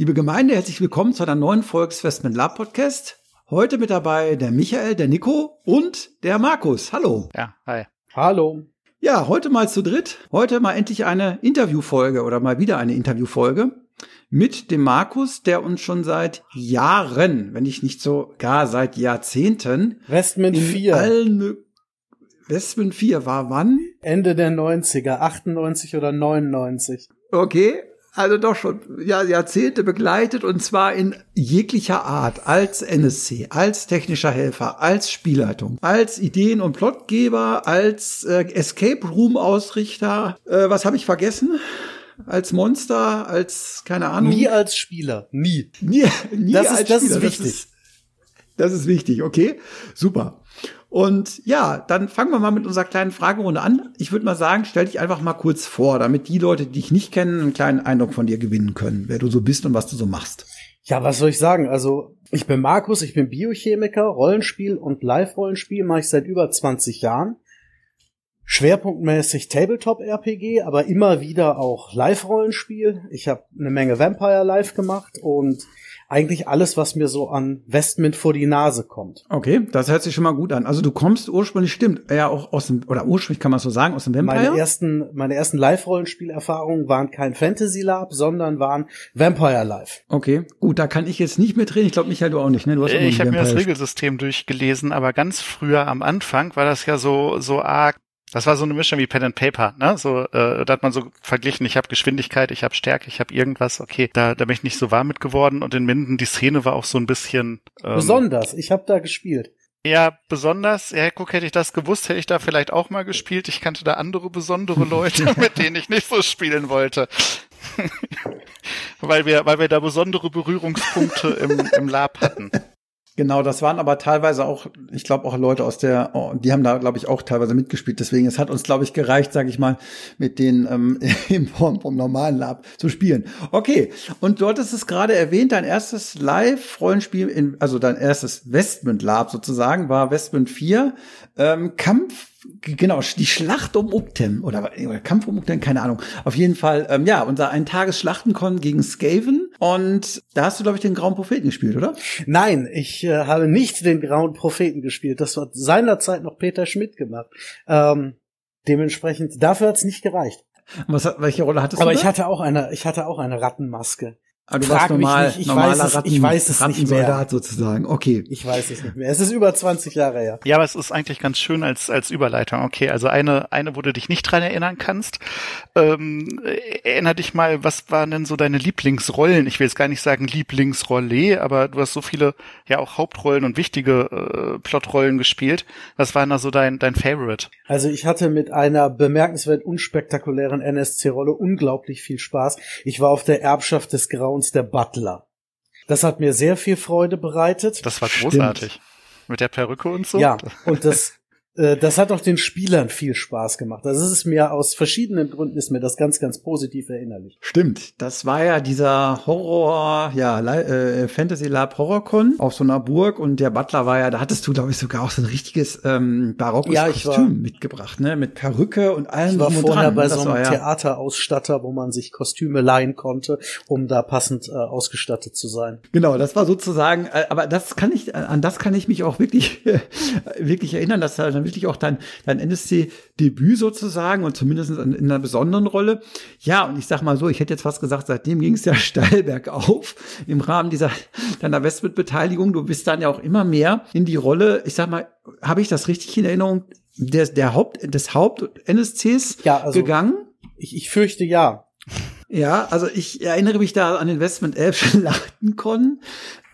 Liebe Gemeinde, herzlich willkommen zu einer neuen Folge des Westman Lab Podcast. Heute mit dabei der Michael, der Nico und der Markus. Hallo. Ja, hi. Hallo. Ja, heute mal zu dritt. Heute mal endlich eine Interviewfolge oder mal wieder eine Interviewfolge mit dem Markus, der uns schon seit Jahren, wenn ich nicht sogar seit Jahrzehnten Westman in 4. allen Westman 4 war wann? Ende der 90er, 98 oder 99. Okay, also doch schon ja, Jahrzehnte begleitet und zwar in jeglicher Art als NSC, als technischer Helfer, als Spielleitung, als Ideen- und Plotgeber, als äh, Escape Room Ausrichter. Äh, was habe ich vergessen? Als Monster, als keine Ahnung. Nie als Spieler, nie. nie, nie Das ist- als das ist wichtig. Das ist, das ist wichtig, okay? Super. Und ja, dann fangen wir mal mit unserer kleinen Fragerunde an. Ich würde mal sagen, stell dich einfach mal kurz vor, damit die Leute, die dich nicht kennen, einen kleinen Eindruck von dir gewinnen können, wer du so bist und was du so machst. Ja, was soll ich sagen? Also, ich bin Markus, ich bin Biochemiker, Rollenspiel und Live-Rollenspiel mache ich seit über 20 Jahren. Schwerpunktmäßig Tabletop-RPG, aber immer wieder auch Live-Rollenspiel. Ich habe eine Menge Vampire Live gemacht und eigentlich alles, was mir so an Westmint vor die Nase kommt. Okay, das hört sich schon mal gut an. Also du kommst ursprünglich, stimmt, ja auch aus dem, oder ursprünglich kann man so sagen, aus dem Vampire. Meine ersten, meine ersten Live-Rollenspielerfahrungen waren kein Fantasy Lab, sondern waren Vampire Live. okay, gut, da kann ich jetzt nicht mitreden. Ich glaube, Michael, du auch nicht, ne? Du hast auch noch Ich habe mir das Regelsystem durchgelesen, aber ganz früher am Anfang war das ja so so arg. Das war so eine Mischung wie Pen and Paper, ne? So, äh, da hat man so verglichen, ich habe Geschwindigkeit, ich habe Stärke, ich habe irgendwas, okay, da, da bin ich nicht so warm mit geworden und in Minden, die Szene war auch so ein bisschen ähm, Besonders, ich habe da gespielt. Ja, besonders, ja, guck, hätte ich das gewusst, hätte ich da vielleicht auch mal gespielt. Ich kannte da andere besondere Leute, mit denen ich nicht so spielen wollte. weil wir, weil wir da besondere Berührungspunkte im, im Lab hatten. Genau, das waren aber teilweise auch, ich glaube auch Leute aus der, oh, die haben da, glaube ich, auch teilweise mitgespielt. Deswegen, es hat uns, glaube ich, gereicht, sage ich mal, mit den ähm, in Form vom normalen Lab zu spielen. Okay, und du hattest es gerade erwähnt, dein erstes Live-Rollenspiel, also dein erstes Westmund Lab sozusagen, war Westmund 4. Ähm, Kampf, genau, die Schlacht um Uktem oder, oder Kampf um Uktem, keine Ahnung. Auf jeden Fall, ähm, ja, unser Ein-Tages-Schlachtenkon gegen Skaven. Und da hast du, glaube ich, den Grauen Propheten gespielt, oder? Nein, ich äh, habe nicht den Grauen Propheten gespielt. Das hat seinerzeit noch Peter Schmidt gemacht. Ähm, dementsprechend, dafür hat's nicht gereicht. Was, hat- welche Rolle hattest Aber du? ich da? hatte auch eine, ich hatte auch eine Rattenmaske. Ah, du Frag warst mich normal, nicht, ich normaler weiß es- ich weiß es nicht mehr. Sozusagen. Okay. Ich weiß es nicht mehr. Es ist über 20 Jahre her. Ja, aber es ist eigentlich ganz schön als, als Überleitung. Okay, also eine, eine, wo du dich nicht dran erinnern kannst. Ähm, erinner dich mal, was waren denn so deine Lieblingsrollen? Ich will jetzt gar nicht sagen Lieblingsrolle, aber du hast so viele, ja auch Hauptrollen und wichtige äh, Plotrollen gespielt. Was war denn da so dein, dein Favorite? Also ich hatte mit einer bemerkenswert unspektakulären NSC-Rolle unglaublich viel Spaß. Ich war auf der Erbschaft des Grauens der Butler. Das hat mir sehr viel Freude bereitet. Das war Stimmt. großartig. Mit der Perücke und so? Ja, und das, das hat auch den Spielern viel Spaß gemacht. Also es ist mir aus verschiedenen Gründen ist mir das ganz, ganz positiv erinnerlich. Stimmt. Das war ja dieser Horror, ja, äh, Fantasy Lab Horrorcon auf so einer Burg und der Butler war ja, da hattest du, glaube ich, sogar auch so ein richtiges ähm, barockes Ja, ich war- Kostüm mitgebracht, ne? Mit Perücke und allem Ich war vorher dran. bei Das so einem war ja, Theaterausstatter, wo man sich Kostüme leihen konnte, um da passend äh, ausgestattet zu sein. Genau, das war sozusagen, äh, aber das kann ich, an das kann ich mich auch wirklich, wirklich erinnern. Das war dann wirklich auch dein, dein NSC-Debüt sozusagen und zumindest in, in einer besonderen Rolle. Ja, und ich sag mal so, ich hätte jetzt fast gesagt, seitdem ging es ja steil bergauf im Rahmen dieser deiner Westwood-Beteiligung. Du bist dann ja auch immer mehr in die Rolle, ich sag mal, habe ich das richtig in Erinnerung, der, der Haupt, des Haupt-NSCs Ja, also- gegangen? Ich, ich fürchte ja. Ja, also ich erinnere mich da an Investment 11 Schlachtenkon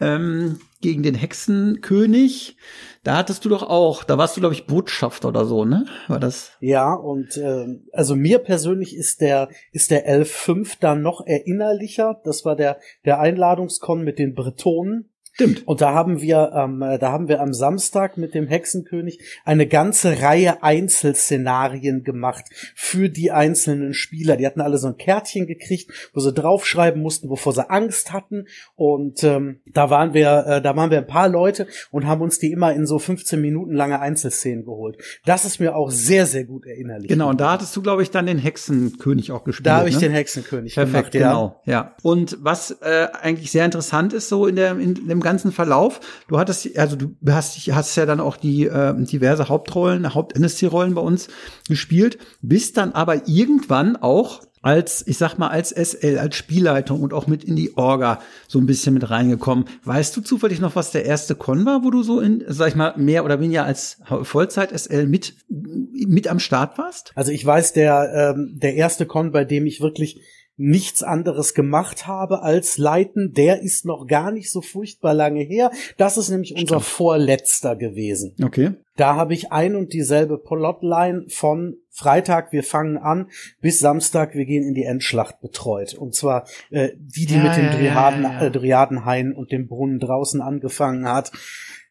ähm, gegen den Hexenkönig. Da hattest du doch auch, da warst du, glaube ich, Botschafter oder so, ne? War das? Ja, und äh, also mir persönlich ist der ist der 11.5 dann noch erinnerlicher. Das war der der Einladungskon mit den Bretonen. Stimmt. Und da haben wir, ähm, da haben wir am Samstag mit dem Hexenkönig eine ganze Reihe Einzelszenarien gemacht für die einzelnen Spieler. Die hatten alle so ein Kärtchen gekriegt, wo sie draufschreiben mussten, wovor sie Angst hatten. Und ähm, da waren wir, äh, da waren wir ein paar Leute und haben uns die immer in so 15 Minuten lange Einzelszenen geholt. Das ist mir auch sehr, sehr gut erinnerlich. Genau, und da hattest du, glaube ich, dann den Hexenkönig auch gespielt. Da habe ich ne? den Hexenkönig Perfekt, gemacht, ja. genau, ja. Und was äh, eigentlich sehr interessant ist, so in, der, in dem ganzen Verlauf, du hattest, also du hast, hast ja dann auch die äh, diverse Hauptrollen, Haupt-NSC-Rollen bei uns gespielt, bist dann aber irgendwann auch als, ich sag mal, als SL, als Spielleitung und auch mit in die Orga so ein bisschen mit reingekommen. Weißt du zufällig noch, was der erste Con war, wo du so in, sag ich mal, mehr oder weniger als Vollzeit-SL mit, mit am Start warst? Also ich weiß, der, ähm, der erste Con, bei dem ich wirklich nichts anderes gemacht habe als leiten, der ist noch gar nicht so furchtbar lange her. Das ist nämlich unser vorletzter gewesen. Okay. Da habe ich ein und dieselbe Plotline von Freitag, wir fangen an, bis Samstag, wir gehen in die Endschlacht betreut. Und zwar äh, die, die Ja, mit dem ja, Dryaden, ja. Äh, Dryadenhain und dem Brunnen draußen angefangen hat.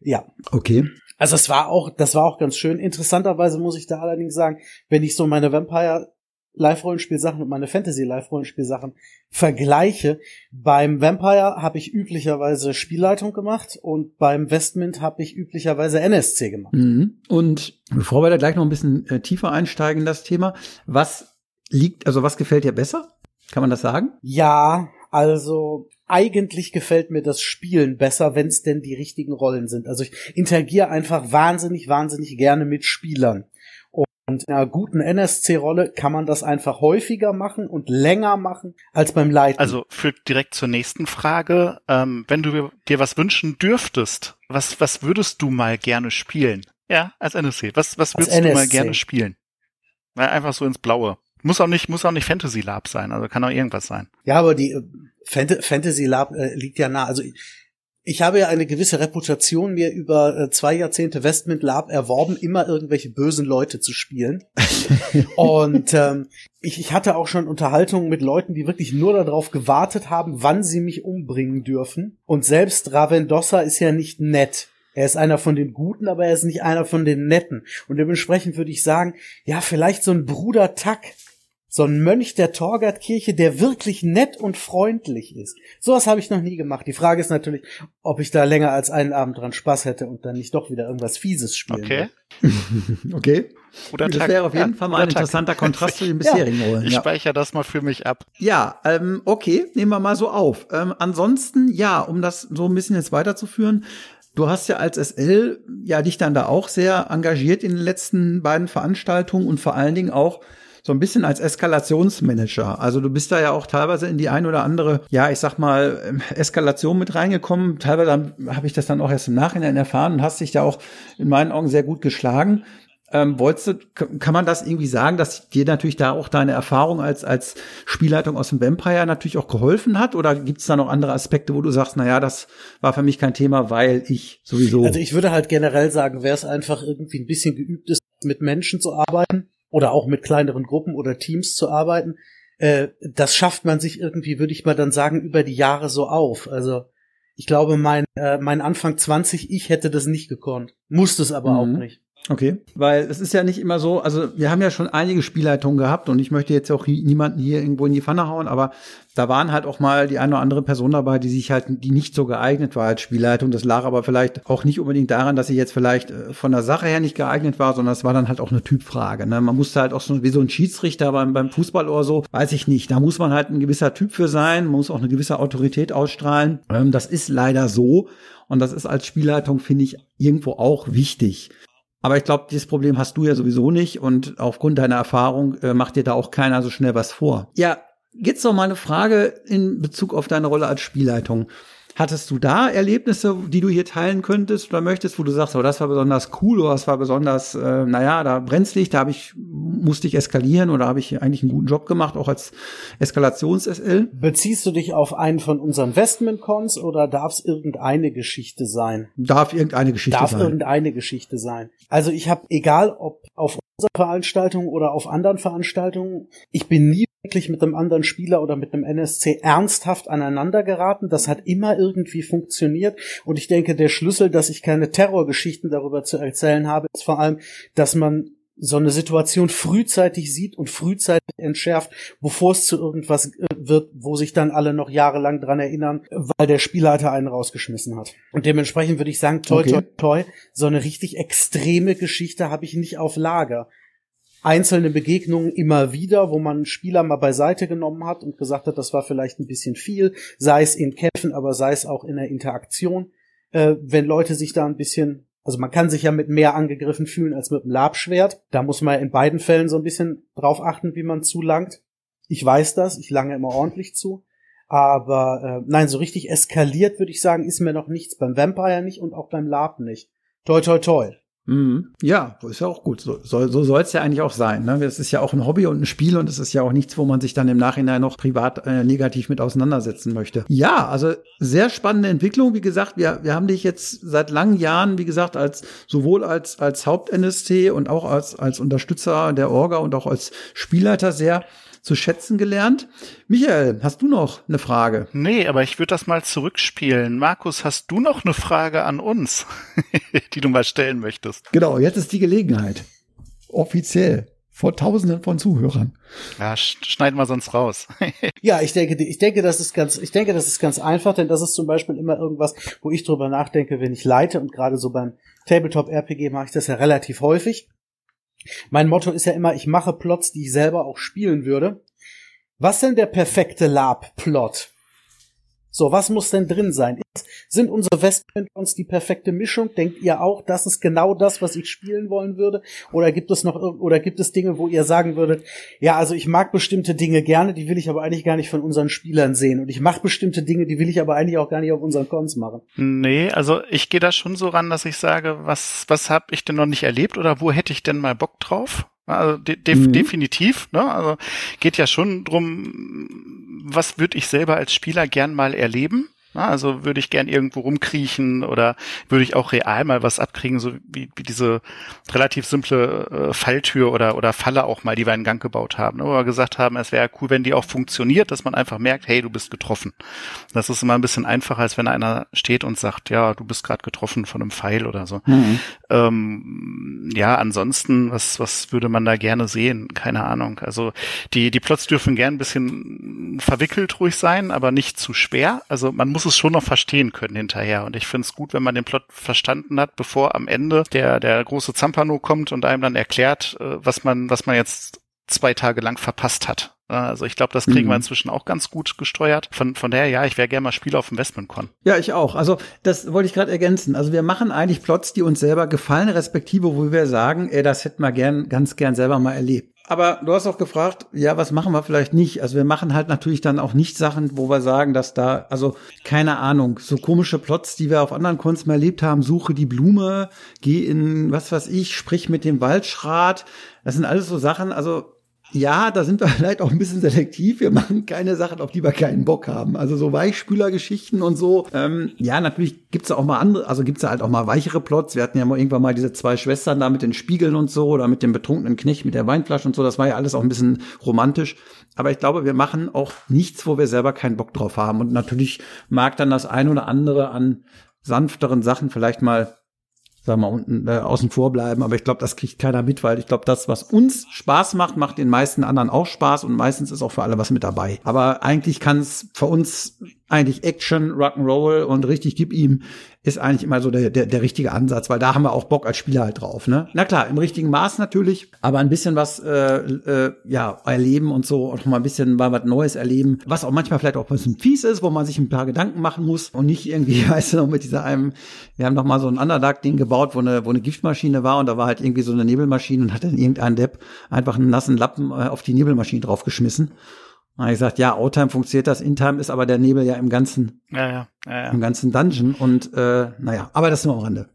Ja, Okay. also es war auch, das war auch ganz schön. Interessanterweise muss ich da allerdings sagen, wenn ich so meine Vampire Live-Rollenspielsachen und meine Fantasy Live-Rollenspielsachen vergleiche, beim Vampire habe ich üblicherweise Spielleitung gemacht und beim Westmint habe ich üblicherweise NSC gemacht. Mhm. Und bevor wir da gleich noch ein bisschen äh, tiefer einsteigen in das Thema, was liegt, also was gefällt dir besser? Kann man das sagen? Ja, also eigentlich gefällt mir das Spielen besser, wenn es denn die richtigen Rollen sind. Also ich interagiere einfach wahnsinnig, wahnsinnig gerne mit Spielern. Und in einer guten NSC-Rolle kann man das einfach häufiger machen und länger machen als beim Leiten. Also führt direkt zur nächsten Frage. Ähm, wenn du dir was wünschen dürftest, was, was würdest du mal gerne spielen? Ja, als NSC. Was, was würdest du mal NSC. gerne spielen? Weil einfach so ins Blaue. Muss auch nicht, muss auch nicht Fantasy Lab sein, also kann auch irgendwas sein. Ja, aber die äh, Fant Fantasy Lab äh, liegt ja nah. Also ich, habe ja eine gewisse Reputation mir über äh, zwei Jahrzehnte Westmint Lab erworben, immer irgendwelche bösen Leute zu spielen. Und ähm, ich, ich hatte auch schon Unterhaltungen mit Leuten, die wirklich nur darauf gewartet haben, wann sie mich umbringen dürfen. Und selbst Ravendossa ist ja nicht nett. Er ist einer von den Guten, aber er ist nicht einer von den Netten. Und dementsprechend würde ich sagen, ja, vielleicht so ein Bruder Tack, so ein Mönch der Torgartkirche, der wirklich nett und freundlich ist. Sowas habe ich noch nie gemacht. Die Frage ist natürlich, ob ich da länger als einen Abend dran Spaß hätte und dann nicht doch wieder irgendwas Fieses spielen Okay. würde. Okay. Oder das Tag. wäre auf jeden Ja, Fall mal ein Tag. interessanter Kontrast zu den bisherigen Rollen. Ich Ja. speichere das mal für mich ab. Ja, ähm, okay, nehmen wir mal so auf. Ähm, ansonsten, ja, um das so ein bisschen jetzt weiterzuführen, du hast ja als SL ja dich dann da auch sehr engagiert in den letzten beiden Veranstaltungen und vor allen Dingen auch so ein bisschen als Eskalationsmanager. Also du bist da ja auch teilweise in die ein oder andere, ja, ich sag mal, ähm, Eskalation mit reingekommen. Teilweise habe ich das dann auch erst im Nachhinein erfahren und hast dich da auch in meinen Augen sehr gut geschlagen. Ähm, wolltest du, kann man das irgendwie sagen, dass dir natürlich da auch deine Erfahrung als, als Spielleitung aus dem Vampire natürlich auch geholfen hat? Oder gibt es da noch andere Aspekte, wo du sagst, na ja, das war für mich kein Thema, weil ich sowieso. Also ich würde halt generell sagen, wer es einfach irgendwie ein bisschen geübt ist, mit Menschen zu arbeiten oder auch mit kleineren Gruppen oder Teams zu arbeiten, äh, das schafft man sich irgendwie, würde ich mal dann sagen, über die Jahre so auf. Also ich glaube, mein, äh, mein Anfang 20, ich hätte das nicht gekonnt. Musste es aber Mhm. auch nicht. Okay, weil es ist ja nicht immer so, also wir haben ja schon einige Spielleitungen gehabt und ich möchte jetzt auch niemanden hier irgendwo in die Pfanne hauen, aber da waren halt auch mal die eine oder andere Person dabei, die sich halt, die nicht so geeignet war als Spielleitung. Das lag aber vielleicht auch nicht unbedingt daran, dass sie jetzt vielleicht äh, von der Sache her nicht geeignet war, sondern es war dann halt auch eine Typfrage. Ne? Man musste halt auch so wie so ein Schiedsrichter beim, beim Fußball oder so, weiß ich nicht. Da muss man halt ein gewisser Typ für sein, muss auch eine gewisse Autorität ausstrahlen. Ähm, das ist leider so und das ist als Spielleitung, finde ich, irgendwo auch wichtig. Aber ich glaube, dieses Problem hast du ja sowieso nicht und aufgrund deiner Erfahrung äh, macht dir da auch keiner so schnell was vor. Ja, jetzt noch mal eine Frage in Bezug auf deine Rolle als Spielleitung. Hattest du da Erlebnisse, die du hier teilen könntest oder möchtest, wo du sagst, oh, das war besonders cool oder das war besonders, äh, naja, da brenzlig, da habe ich, musste ich eskalieren oder habe ich eigentlich einen guten Job gemacht, auch als Eskalations-SL? Beziehst du dich auf einen von unseren Investment-Cons oder darf es irgendeine Geschichte sein? Darf irgendeine Geschichte darf sein. Darf irgendeine Geschichte sein. Also ich habe, egal ob auf unserer Veranstaltung oder auf anderen Veranstaltungen, ich bin nie wirklich mit einem anderen Spieler oder mit einem NSC ernsthaft aneinander geraten. Das hat immer irgendwie funktioniert. Und ich denke, der Schlüssel, dass ich keine Terrorgeschichten darüber zu erzählen habe, ist vor allem, dass man so eine Situation frühzeitig sieht und frühzeitig entschärft, bevor es zu irgendwas äh, wird, wo sich dann alle noch jahrelang dran erinnern, weil der Spielleiter einen rausgeschmissen hat. Und dementsprechend würde ich sagen, toi, toi, toi, so eine richtig extreme Geschichte habe ich nicht auf Lager einzelne Begegnungen immer wieder, wo man einen Spieler mal beiseite genommen hat und gesagt hat, das war vielleicht ein bisschen viel, sei es in Kämpfen, aber sei es auch in der Interaktion. Äh, wenn Leute sich da ein bisschen, also man kann sich ja mit mehr angegriffen fühlen als mit einem Labschwert. Da muss man in beiden Fällen so ein bisschen drauf achten, wie man zulangt. Ich weiß das, ich lange immer ordentlich zu. Aber äh, nein, so richtig eskaliert, würde ich sagen, ist mir noch nichts. Beim Vampire nicht und auch beim Lab nicht. Toi, toi, toi. Mhm. Ja, ist ja auch gut. So, so, so soll es ja eigentlich auch sein. Ne? Das ist ja auch ein Hobby und ein Spiel und es ist ja auch nichts, wo man sich dann im Nachhinein noch privat äh, negativ mit auseinandersetzen möchte. Ja, also sehr spannende Entwicklung. Wie gesagt, wir, wir haben dich jetzt seit langen Jahren, wie gesagt, als sowohl als, als Haupt-NST und auch als, als Unterstützer der Orga und auch als Spielleiter sehr zu schätzen gelernt. Michael, hast du noch eine Frage? Nee, aber ich würde das mal zurückspielen. Markus, hast du noch eine Frage an uns, die du mal stellen möchtest? Genau, jetzt ist die Gelegenheit. Offiziell. Vor tausenden von Zuhörern. Ja, schneiden wir sonst raus. ja, ich denke, ich denke, das ist ganz, ich denke, das ist ganz einfach, denn das ist zum Beispiel immer irgendwas, wo ich drüber nachdenke, wenn ich leite und gerade so beim Tabletop RPG mache ich das ja relativ häufig. Mein Motto ist ja immer, ich mache Plots, die ich selber auch spielen würde. Was denn der perfekte Lab-Plot? So, was muss denn drin sein? Sind unsere Westprint-Ons die perfekte Mischung? Denkt ihr auch, das ist genau das, was ich spielen wollen würde? Oder gibt es noch, oder gibt es Dinge, wo ihr sagen würdet, ja, also ich mag bestimmte Dinge gerne, die will ich aber eigentlich gar nicht von unseren Spielern sehen. Und ich mache bestimmte Dinge, die will ich aber eigentlich auch gar nicht auf unseren Cons machen. Nee, also ich gehe da schon so ran, dass ich sage, was, was habe ich denn noch nicht erlebt oder wo hätte ich denn mal Bock drauf? Also de de mhm. definitiv, ne? Also geht ja schon drum, was würde ich selber als Spieler gern mal erleben? Also würde ich gern irgendwo rumkriechen oder würde ich auch real mal was abkriegen, so wie, wie diese relativ simple äh, Falltür oder, oder Falle auch mal, die wir in Gang gebaut haben, ne, wo wir gesagt haben, es wäre cool, wenn die auch funktioniert, dass man einfach merkt, hey, du bist getroffen. Das ist immer ein bisschen einfacher, als wenn einer steht und sagt, ja, du bist gerade getroffen von einem Pfeil oder so. Mhm. Ähm, ja, ansonsten, was, was würde man da gerne sehen? Keine Ahnung. Also die, die Plots dürfen gern ein bisschen verwickelt ruhig sein, aber nicht zu schwer. Also man muss muss es schon noch verstehen können hinterher. Und ich finde es gut, wenn man den Plot verstanden hat, bevor am Ende der, der große Zampano kommt und einem dann erklärt, äh, was man, was man jetzt zwei Tage lang verpasst hat. Also ich glaube, das kriegen mhm. wir inzwischen auch ganz gut gesteuert. Von, von daher, ja, ich wäre gerne mal Spieler auf InvestmentCon. Ja, ich auch. Also das wollte ich gerade ergänzen. Also wir machen eigentlich Plots, die uns selber gefallen, respektive, wo wir sagen, ey, das hätten wir gern, ganz gern selber mal erlebt. Aber du hast auch gefragt, ja, was machen wir vielleicht nicht? Also wir machen halt natürlich dann auch nicht Sachen, wo wir sagen, dass da, also keine Ahnung, so komische Plots, die wir auf anderen Kunst mal erlebt haben, suche die Blume, geh in, was weiß ich, sprich mit dem Waldschrat. Das sind alles so Sachen, also ja, da sind wir vielleicht auch ein bisschen selektiv. Wir machen keine Sachen, auf die wir keinen Bock haben. Also so Weichspülergeschichten und so. Ähm, ja, natürlich gibt's da auch mal andere, also gibt's da halt auch mal weichere Plots. Wir hatten ja mal irgendwann mal diese zwei Schwestern da mit den Spiegeln und so oder mit dem betrunkenen Knecht mit der Weinflasche und so. Das war ja alles auch ein bisschen romantisch. Aber ich glaube, wir machen auch nichts, wo wir selber keinen Bock drauf haben. Und natürlich mag dann das ein oder andere an sanfteren Sachen vielleicht mal sagen wir unten äh, außen vor bleiben. Aber ich glaube, das kriegt keiner mit, weil ich glaube, das, was uns Spaß macht, macht den meisten anderen auch Spaß und meistens ist auch für alle was mit dabei. Aber eigentlich kann es für uns eigentlich Action, Rock'n'Roll und richtig gib ihm ist eigentlich immer so der, der, der richtige Ansatz, weil da haben wir auch Bock als Spieler halt drauf. Ne? Na klar, im richtigen Maß natürlich, aber ein bisschen was äh, äh, ja erleben und so und mal ein bisschen mal was Neues erleben, was auch manchmal vielleicht auch ein bisschen fies ist, wo man sich ein paar Gedanken machen muss und nicht irgendwie, weißt du, noch mit dieser einem, wir haben noch mal so ein Underdark-Ding gebaut, wo eine, wo eine Giftmaschine war und da war halt irgendwie so eine Nebelmaschine und hat dann irgendein Depp einfach einen nassen Lappen äh, auf die Nebelmaschine draufgeschmissen. Und ich gesagt, ja, Outtime funktioniert das, Intime ist aber der Nebel ja im ganzen, ja, ja, ja, ja. im ganzen Dungeon und äh, naja, aber das nur am Rande.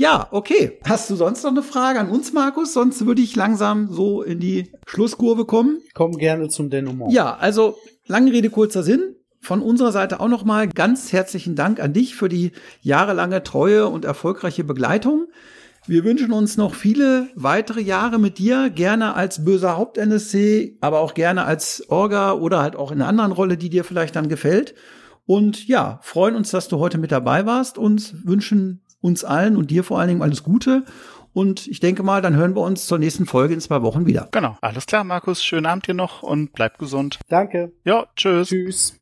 Ja, okay. Hast du sonst noch eine Frage an uns, Markus? Sonst würde ich langsam so in die Schlusskurve kommen. Komm gerne zum Denouement. Ja, also lange Rede, kurzer Sinn. Von unserer Seite auch nochmal ganz herzlichen Dank an dich für die jahrelange treue und erfolgreiche Begleitung. Wir wünschen uns noch viele weitere Jahre mit dir, gerne als böser Haupt-NSC, aber auch gerne als Orga oder halt auch in einer anderen Rolle, die dir vielleicht dann gefällt. Und ja, freuen uns, dass du heute mit dabei warst und wünschen uns allen und dir vor allen Dingen alles Gute. Und ich denke mal, dann hören wir uns zur nächsten Folge in zwei Wochen wieder. Genau. Alles klar, Markus. Schönen Abend dir noch und bleib gesund. Danke. Ja, tschüss. Tschüss.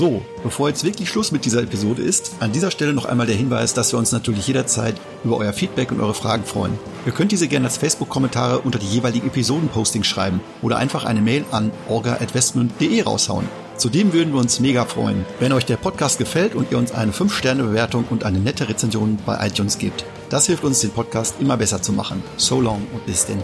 So, bevor jetzt wirklich Schluss mit dieser Episode ist, an dieser Stelle noch einmal der Hinweis, dass wir uns natürlich jederzeit über euer Feedback und eure Fragen freuen. Ihr könnt diese gerne als Facebook-Kommentare unter die jeweiligen Episoden-Postings schreiben oder einfach eine Mail an orga.westmund.de raushauen. Zudem würden wir uns mega freuen, wenn euch der Podcast gefällt und ihr uns eine 5-Sterne-Bewertung und eine nette Rezension bei iTunes gebt. Das hilft uns, den Podcast immer besser zu machen. So long und bis denn.